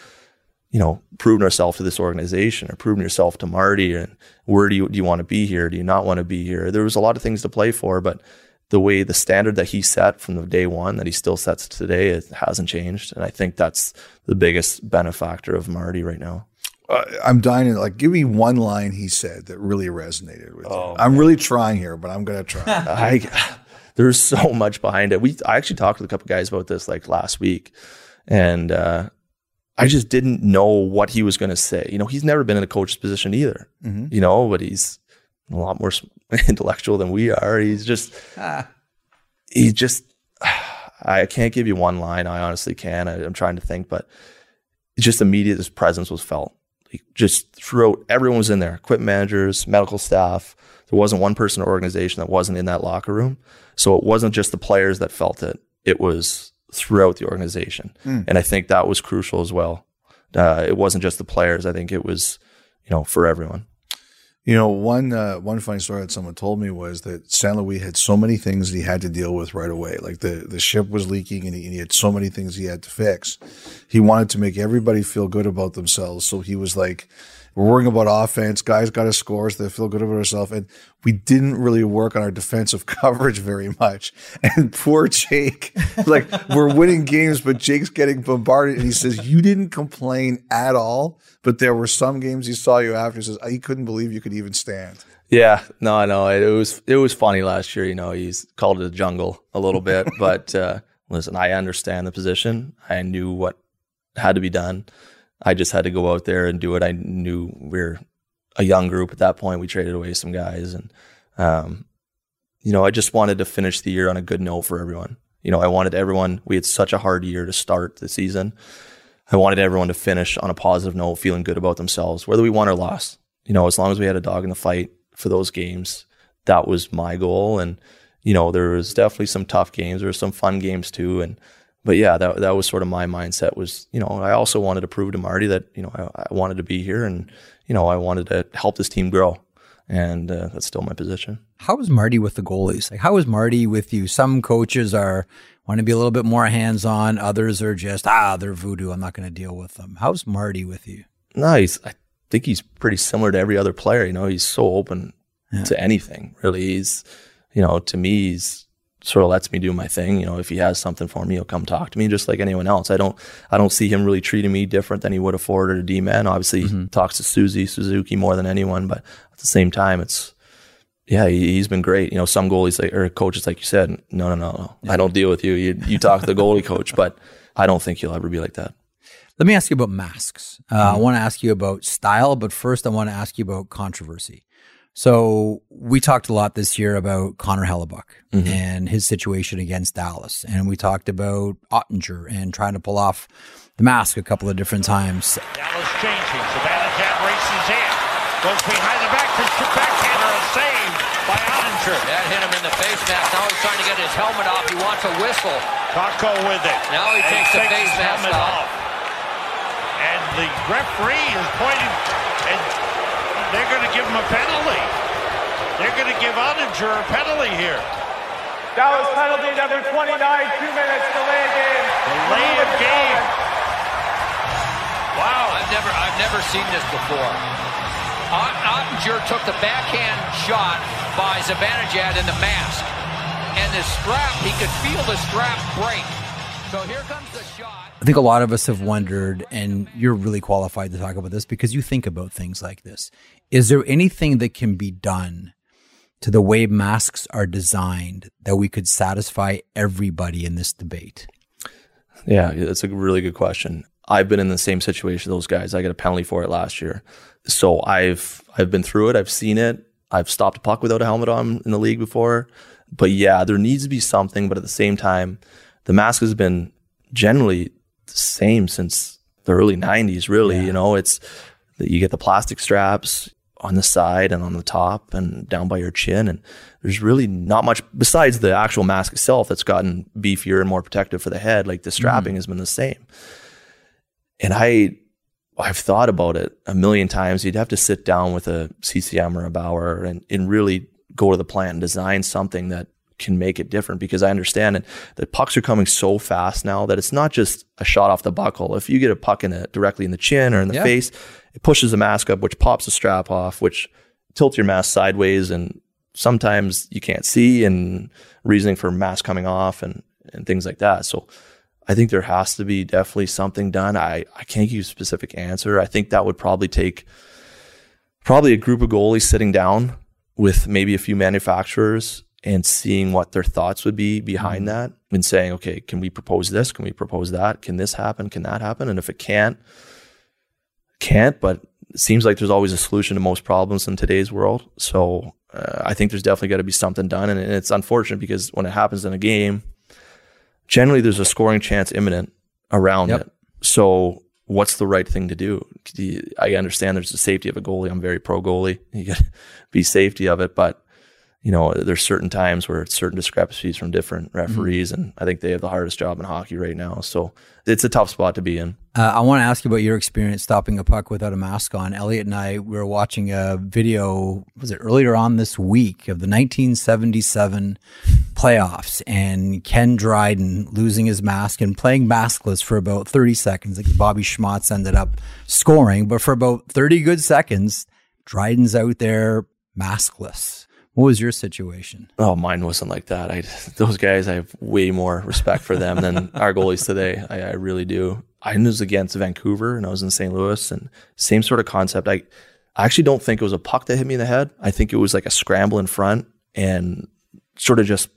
S1: you know, proving ourselves to this organization or proving yourself to Marty. And where do you, do you want to be here? Do you not want to be here? There was a lot of things to play for, but the way the standard that he set from the day one that he still sets today it hasn't changed and i think that's the biggest benefactor of marty right now
S2: uh, i'm dying to like give me one line he said that really resonated with oh, you i'm man. really trying here but i'm gonna try
S1: I, there's so much behind it we i actually talked with a couple guys about this like last week and uh, I just didn't know what he was going to say. You know, he's never been in a coach's position either. Mm-hmm. You know, but he's a lot more intellectual than we are. He's just, ah. he just, I can't give you one line. I honestly can. I, am trying to think, but just immediate, his presence was felt. He just throughout, everyone was in there equipment managers, medical staff. There wasn't one person or organization that wasn't in that locker room. So it wasn't just the players that felt it, it was throughout the organization. Mm. And I think that was crucial as well. Uh, it wasn't just the players. I think it was, you know, for everyone
S2: You know, one uh, one funny story that someone told me was that St. Louis had so many things he had to deal with right away. Like the the ship was leaking, and he, and he had so many things he had to fix. He wanted to make everybody feel good about themselves, so he was like, "We're worrying about offense. Guys got to score so they feel good about themselves." And we didn't really work on our defensive coverage very much. And poor Jake, like we're winning games, but Jake's getting bombarded, and he says, "You didn't complain at all." But there were some games he saw you after. He says, "He couldn't believe you could even stand."
S1: Yeah, no, no, it was it was funny last year. You know, he's called it a jungle a little bit, but uh, listen, I understand the position. I knew what had to be done. I just had to go out there and do it. I knew we are a young group at that point. We traded away some guys, and um, you know, I just wanted to finish the year on a good note for everyone. You know, I wanted everyone. We had such a hard year to start the season. I wanted everyone to finish on a positive note, feeling good about themselves, whether we won or lost. You know, as long as we had a dog in the fight for those games, that was my goal. And you know, there was definitely some tough games. There were some fun games too. And but yeah, that that was sort of my mindset. Was you know, I also wanted to prove to Marty that you know I, I wanted to be here, and you know, I wanted to help this team grow and uh, that's still my position.
S3: How is Marty with the goalies? Like, how is Marty with you? Some coaches are want to be a little bit more hands on. Others are just ah, they're voodoo. I'm not going to deal with them. How's Marty with you?
S1: Nice. I think he's pretty similar to every other player. You know, he's so open yeah. to anything. Really, he's you know, to me, he's sort of lets me do my thing. You know, if he has something for me, he'll come talk to me just like anyone else. I don't I don't see him really treating me different than he would a forward or a D man. Obviously, mm-hmm. he talks to Susie Suzuki more than anyone, but at the same time, it's yeah, he, has been great. You know, some goalies like, or coaches, like you said, no, no, no, no. Yeah. I don't deal with you. You you talk to the goalie coach, but I don't think he'll ever be like that.
S3: Let me ask you about masks. Uh, mm-hmm. I want to ask you about style, but first, I want to ask you about controversy. So we talked a lot this year about Connor Hellebuyck mm-hmm. and his situation against Dallas, and we talked about Oettinger and trying to pull off the mask a couple of different times.
S6: Dallas changing. Zibanejad races in, goes behind the back, to backhander, a save by Oettinger.
S5: That hit him in the face mask. Now he's trying to get his helmet off. He wants a whistle.
S6: Kakko with it.
S5: Now he takes the face mask off. off.
S6: And the referee is pointing and they're going to give him a penalty. They're going to give Oettinger a penalty here.
S7: That was penalty number 29, two minutes delay of game.
S6: Delay of game.
S5: Wow, I've never, I've never seen this before. Oettinger took the backhand shot by Zibanejad in the mask. And the strap, he could feel the strap break. So here comes the shot.
S3: I think a lot of us have wondered, and you're really qualified to talk about this because you think about things like this. Is there anything that can be done to the way masks are designed that we could satisfy everybody in this debate?
S1: Yeah, that's a really good question. I've been in the same situation those guys. I got a penalty for it last year. So I've I've been through it. I've seen it. I've stopped a puck without a helmet on in the league before. But yeah, there needs to be something, but at the same time, the mask has been generally the same since the early 90s really, yeah. you know, it's that you get the plastic straps, on the side and on the top and down by your chin. And there's really not much besides the actual mask itself that's gotten beefier and more protective for the head. Like the strapping mm has been the same. And I, I've thought about it a million times. You'd have to sit down with a CCM or a Bauer and, and really go to the plant and design something that can make it different because I understand it. The pucks are coming so fast now that it's not just a shot off the buckle. If you get a puck in it directly in the chin or in the yeah. face, it pushes the mask up, which pops the strap off, which tilts your mask sideways, and sometimes you can't see, and reasoning for mask coming off and and things like that. So I think there has to be definitely something done. I I can't give you a specific answer. I think that would probably take probably a group of goalies sitting down with maybe a few manufacturers and seeing what their thoughts would be behind mm-hmm. that and saying, okay, can we propose this? Can we propose that? Can this happen? Can that happen? And if it can't, can't, but it seems like there's always a solution to most problems in today's world. So uh, I think there's definitely got to be something done. And, and it's unfortunate because when it happens in a game, generally there's a scoring chance imminent around yep. it. So what's the right thing to do? I understand there's the safety of a goalie. I'm very pro goalie. You got to be safety of it, but you know, there's certain times where it's certain discrepancies from different referees, and I think they have the hardest job in hockey right now. So it's a tough spot to be in.
S3: Uh, I want to ask you about your experience stopping a puck without a mask on. Elliot and I we were watching a video, was it earlier on this week, of the 1977 playoffs and Ken Dryden losing his mask and playing maskless for about 30 seconds. Like Bobby Schmautz ended up scoring, but for about 30 good seconds, Dryden's out there maskless. What was your situation?
S1: Oh, mine wasn't like that. I those guys, I have way more respect for them than our goalies today. I, I really do. I was against Vancouver and I was in St. Louis, and same sort of concept. I, I actually don't think it was a puck that hit me in the head. I think it was like a scramble in front and sort of just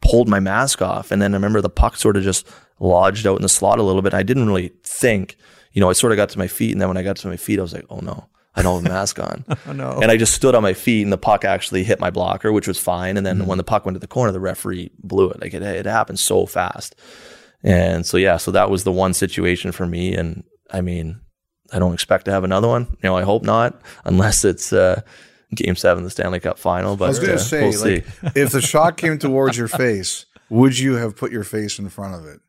S1: pulled my mask off. And then I remember the puck sort of just lodged out in the slot a little bit. I didn't really think, you know, I sort of got to my feet, and then when I got to my feet, I was like, oh no. I don't have a mask on.
S3: oh, no.
S1: And I just stood on my feet and the puck actually hit my blocker, which was fine. And then mm-hmm. when the puck went to the corner, the referee blew it. Like it, it happened so fast. And so, yeah, so that was the one situation for me. And I mean, I don't expect to have another one. You know, I hope not, unless it's uh, game seven, the Stanley Cup final. But
S2: I was going to
S1: uh,
S2: say,
S1: we'll
S2: like, if the shot came towards your face, would you have put your face in front of it?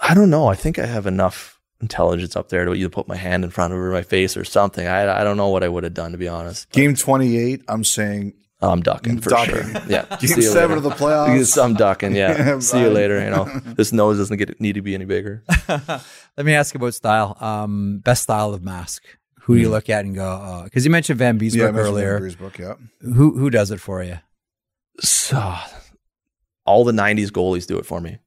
S1: I don't know. I think I have enough intelligence up there to either put my hand in front of my face or something. I, I don't know what I would have done to be honest.
S2: Game 28, I'm saying
S1: I'm ducking for
S2: ducking.
S1: sure. Yeah.
S2: Game seven
S1: later.
S2: of the playoffs.
S1: I'm ducking. Yeah. See you later. You know, this nose doesn't get need to be any bigger.
S3: Let me ask you about style. Um, best style of mask. Who do you hmm. look at and go? Because uh, you mentioned Vanbiesbrouck
S2: yeah,
S3: earlier.
S2: Vanbiesbrouck, yeah.
S3: Who who does it for you?
S1: So, all the '90s goalies do it for me.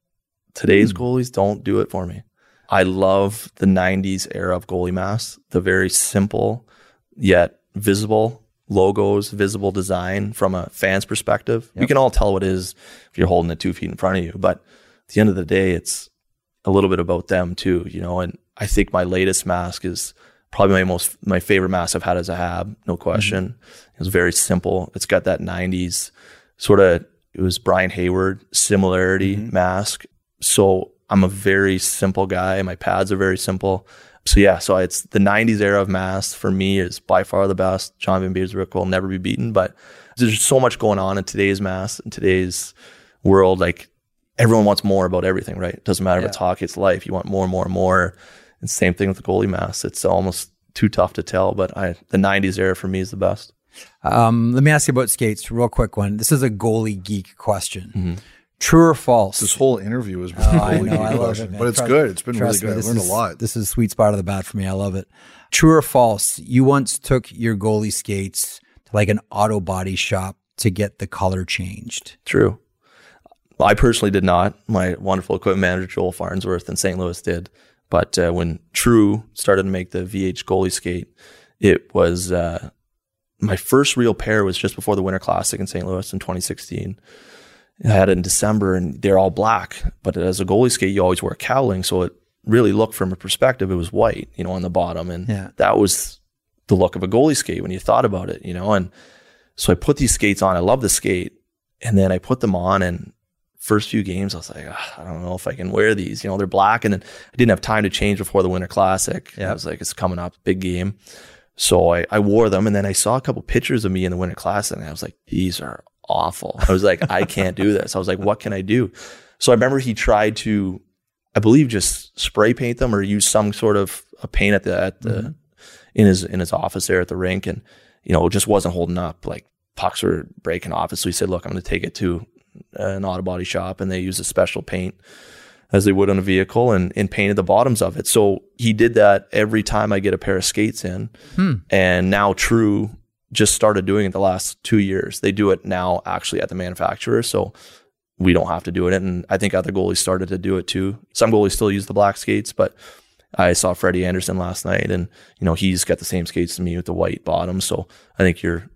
S1: Today's mm. goalies don't do it for me. I love the 90s era of goalie masks, the very simple yet visible logos, visible design from a fan's perspective. Yep. You can all tell what it is if you're holding it two feet in front of you. But at the end of the day, it's a little bit about them too, you know. And I think my latest mask is probably my most my favorite mask I've had as a hab, no question. Mm-hmm. It was very simple. It's got that 90s sort of it was Brian Hayward similarity mm-hmm. mask. So I'm a very simple guy. My pads are very simple. So yeah, so it's the '90s era of masks for me is by far the best. John Van Vanbiesbrouck will never be beaten, but there's so much going on in today's mask in today's world. Like everyone wants more about everything, right? It doesn't matter yeah. if it's hockey, it's life. You want more and more and more. And same thing with the goalie mask. It's almost too tough to tell, but I, the '90s era for me is the best.
S3: Um, let me ask you about skates, real quick one. This is a goalie geek question. Mm-hmm. True or false?
S2: This whole interview is oh, I know, I love it, but it's trust, good. It's been really good. Me, I learned
S3: is,
S2: a lot.
S3: This is a sweet spot of the bat for me. I love it. True or false? You once took your goalie skates to like an auto body shop to get the color changed.
S1: True. I personally did not. My wonderful equipment manager Joel Farnsworth in St. Louis did. But uh, when True started to make the VH goalie skate, it was uh, my first real pair was just before the Winter Classic in St. Louis in 2016. I had it in December and they're all black. But as a goalie skate, you always wear cowling. So it really looked from a perspective, it was white, you know, on the bottom. And yeah. that was the look of a goalie skate when you thought about it, you know. And so I put these skates on. I love the skate. And then I put them on and first few games, I was like, oh, I don't know if I can wear these. You know, they're black. And then I didn't have time to change before the Winter Classic. Yeah. I was like, it's coming up, big game. So I, I wore them. And then I saw a couple pictures of me in the Winter Classic. And I was like, these are awful. I was like, I can't do this. I was like, what can I do? So I remember he tried to, I believe, just spray paint them or use some sort of a paint at the at the mm-hmm. in his in his office there at the rink, and you know, it just wasn't holding up. Like pucks were breaking off. So he said, look, I'm going to take it to an auto body shop, and they use a special paint as they would on a vehicle and, and painted the bottoms of it. So he did that every time I get a pair of skates in. Hmm. And now True just started doing it the last two years. They do it now actually at the manufacturer. So we don't have to do it. And I think other goalies started to do it too. Some goalies still use the black skates, but I saw Freddie Andersen last night and, you know, he's got the same skates as me with the white bottom. So I think you're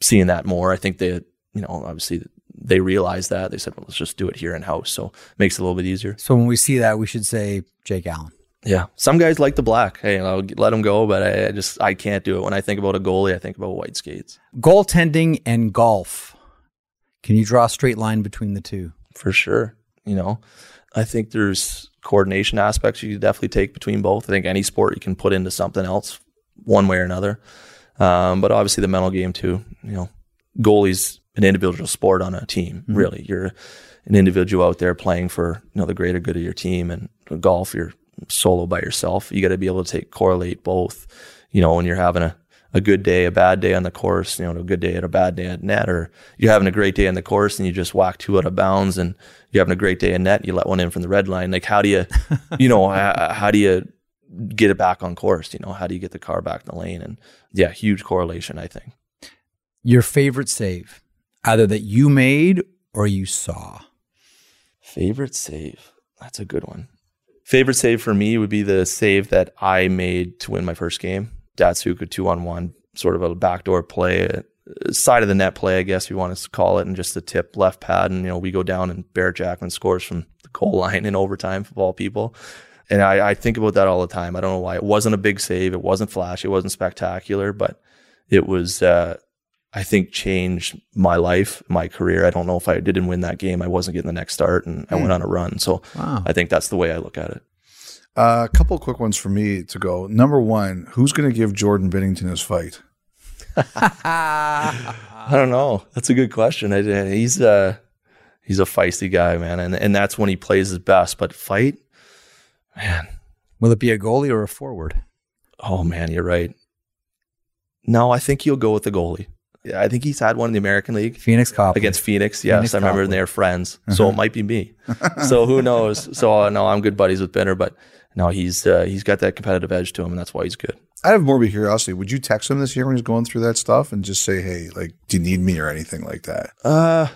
S1: seeing that more. I think that, you know, obviously they realized that. They said, well, let's just do it here in house. So it makes it a little bit easier.
S3: So when we see that, we should say Jake Allen.
S1: Yeah, some guys like the black. Hey, I'll let them go, but I, I, just I can't do it. When I think about a goalie, I think about white skates.
S3: Goaltending and golf. Can you draw a straight line between the two?
S1: For sure. You know, I think there's coordination aspects you definitely take between both. I think any sport you can put into something else, one way or another. Um, but obviously the mental game too. You know, goalies an individual sport on a team. Really, you're an individual out there playing for you know the greater good of your team. And golf, you're solo by yourself. You got to be able to take correlate both. You know, when you're having a a good day, a bad day on the course, you know, a good day and a bad day at net, or you're having a great day on the course and you just whack two out of bounds, and you're having a great day in net, you let one in from the red line. Like, how do you, you know, how, how do you get it back on course? You know, how do you get the car back in the lane? And yeah, huge correlation, I think.
S3: Your favorite save, either that you made or you saw.
S1: Favorite save. That's a good one. Favorite save for me would be the save that I made to win my first game. Datsuka two on one, sort of a backdoor play, side of the net play, I guess you want to call it, and just a tip left pad. And, you know, we go down and Barrett Jackman scores from the goal line in overtime of all people. And I, I think about that all the time. I don't know why. It wasn't a big save. It wasn't flash. It wasn't spectacular, but it was, uh, I think, changed my life, my career. I don't know if I didn't win that game, I wasn't getting the next start and I hmm. went on a run. So
S3: Wow.
S1: I think that's the way I look at it.
S2: Uh, a couple quick ones for me to go. Number one, who's going to give Jordan Binnington his fight?
S1: I don't know. That's a good question. I, uh, he's a he's a feisty guy, man, and and that's when he plays his best. But fight, man.
S3: Will it be a goalie or a forward?
S1: Oh man, you're right. No, I think he'll go with the goalie. Yeah, I think he's had one in the American League
S3: Pheonix Copley.
S1: against Pheonix. Yes,
S3: Pheonix
S1: I remember
S3: Copley.
S1: they're friends, so it might be me. so who knows? So uh, no, I'm good buddies with Binner, but no, he's uh, he's got that competitive edge to him, and that's why he's good.
S2: I have more of a curiosity. Would you text him this year when he's going through that stuff and just say, "Hey, like, do you need me or anything like that?"
S1: Uh,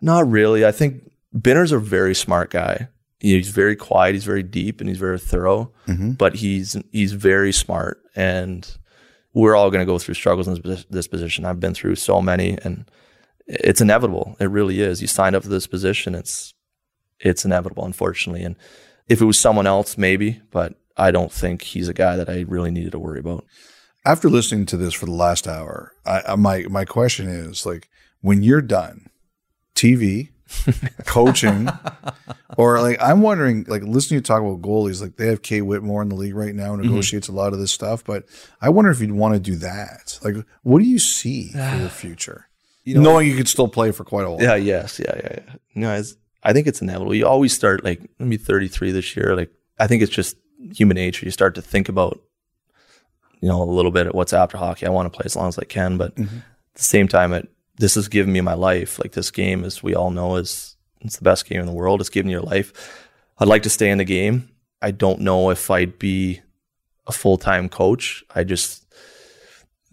S1: not really. I think Binner's a very smart guy. He's very quiet. He's very deep, and he's very thorough. But he's he's very smart, and we're all going to go through struggles in this, position. I've been through so many, and it's inevitable. It really is. You signed up for this position. It's it's inevitable, unfortunately. And if it was someone else, maybe, but I don't think he's a guy that I really needed to worry about.
S2: After listening to this for the last hour, I, my my question is like, when you're done, TV, coaching, or like I'm wondering, like listening to you talk about goalies, like they have Kay Whitmore in the league right now, mm-hmm. negotiates a lot of this stuff, but I wonder if you'd want to do that. Like, what do you see for your future?
S1: know-
S2: Knowing you could still play for quite a while.
S1: Yeah, yes, yeah, yeah, yeah. No, it's, I think it's inevitable. You always start like let me 33 this year. Like I think it's just human nature. You start to think about, you know, a little bit at what's after hockey. I want to play as long as I can, but mm-hmm. at the same time, it this has given me my life. Like this game, as we all know, is it's the best game in the world. It's given you your life. I'd like to stay in the game. I don't know if I'd be a full time coach. I just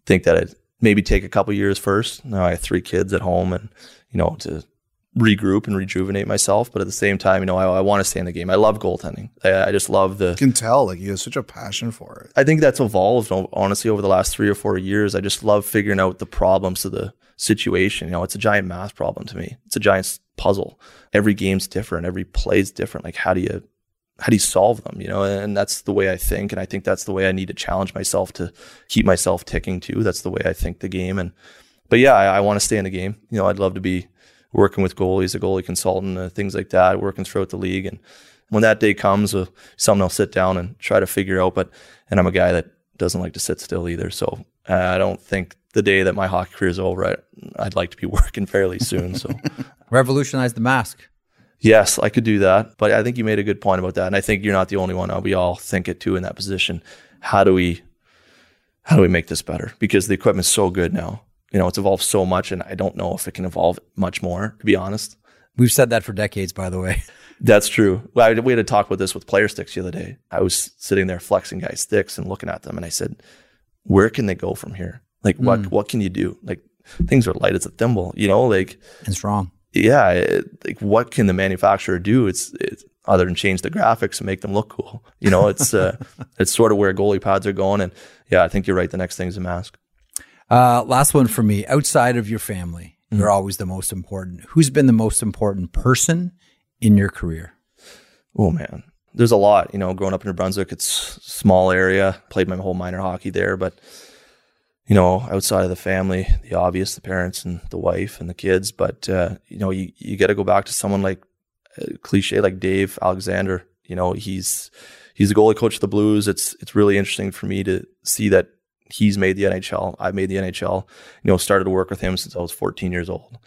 S1: think that I'd maybe take a couple years first. Now I have three kids at home, and you know to regroup and rejuvenate myself. But at the same time, you know, I, I want to stay in the game. I love goaltending. I, I just love the
S2: You can tell like you have such a passion for it.
S1: I think that's evolved honestly over the last three or four years. I just love figuring out the problems of the situation. You know, it's a giant math problem to me. It's a giant puzzle. Every game's different. Every play's different. Like how do you how do you solve them? You know, and that's the way I think, and I think that's the way I need to challenge myself to keep myself ticking too. That's the way I think the game. And but yeah, I, I want to stay in the game. You know, I'd love to be working with goalies, a goalie consultant, uh, things like that, working throughout the league. And when that day comes, uh, something I'll sit down and try to figure out. But and I'm a guy that doesn't like to sit still either. So uh, I don't think the day that my hockey career is over, I, I'd like to be working fairly soon. So
S3: Revolutionize the mask.
S1: yes, I could do that. But I think you made a good point about that, and I think you're not the only one. Uh, We all think it too in that position. How do we how do we make this better? Because the equipment's so good now. You know, it's evolved so much, and I don't know if it can evolve much more. To be honest.
S3: We've said that for decades, by the way.
S1: That's true. Well, I, we had to talk about this with player sticks the other day. I was sitting there flexing guys' sticks and looking at them, and I said, "Where can they go from here? Like, what what can you do? Like, things are light as a thimble. You know, like,
S3: And strong.
S1: yeah, it, like what can the manufacturer do? It's, it's other than change the graphics and make them look cool. You know, it's uh, it's sort of where goalie pads are going, and yeah, I think you're right. The next thing is a mask.
S3: Uh, last one for me. Outside of your family,
S1: Mm-hmm.
S3: you're always the most important. Who's been the most important person in your career?
S1: Oh man, there's a lot. You know, growing up in New Brunswick, it's small area. Played my whole minor hockey there, but you know, outside of the family, the obvious, the parents and the wife and the kids. But uh, you know, you you got to go back to someone like uh, cliche like Dave Alexander. You know, he's he's the goalie coach of the Blues. It's it's really interesting for me to see that he's made the NHL. I've made the NHL. You know, started to work with him since I was 14 years old.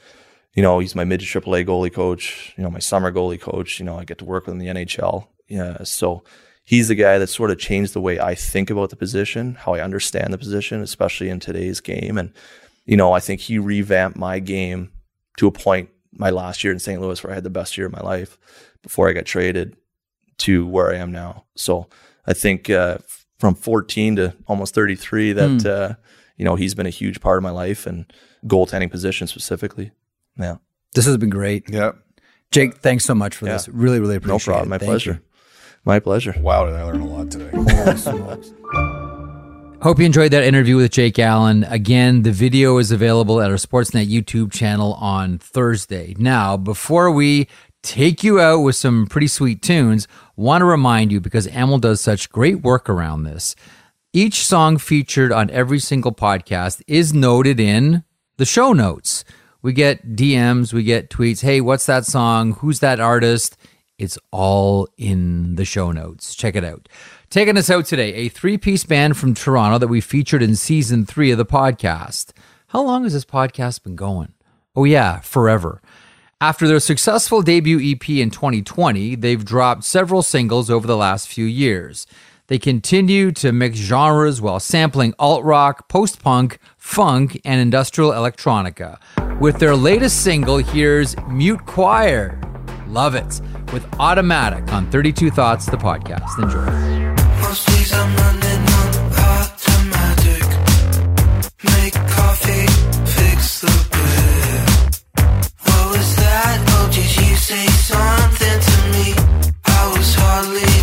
S1: You know, he's my mid AAA goalie coach. You know, my summer goalie coach. You know, I get to work with him in the NHL. Yeah, so he's the guy that sort of changed the way I think about the position, how I understand the position, especially in today's game. And you know, I think he revamped my game to a point my last year in St. Louis where I had the best year of my life before I got traded to where I am now. So I think uh, from 14 to almost 33 that mm. uh, you know he's been a huge part of my life and goaltending position specifically. Yeah,
S3: this has been great.
S2: Yeah,
S3: Jake, thanks so much for yeah. this. Really, really appreciate
S1: it. No problem.
S3: It.
S1: My Thank pleasure. You. My pleasure.
S2: Wow, did I learn a lot today?
S3: Hope you enjoyed that interview with Jake Allen. Again, the video is available at our Sportsnet YouTube channel on Thursday. Now, before we take you out with some pretty sweet tunes, want to remind you because Amel does such great work around this. Each song featured on every single podcast is noted in the show notes. We get DMs, we get tweets. Hey, what's that song? Who's that artist? It's all in the show notes. Check it out. Taking us out today, a three piece band from Toronto that we featured in season three of the podcast. How long has this podcast been going? Oh, yeah, forever. After their successful debut EP in 2020, they've dropped several singles over the last few years. They continue to mix genres while sampling alt rock, post punk, funk, and industrial electronica. With their latest single, here's Mute Choir. Love it. With Automatic on 32 Thoughts, the podcast. Enjoy. Did you say something to me? I was hardly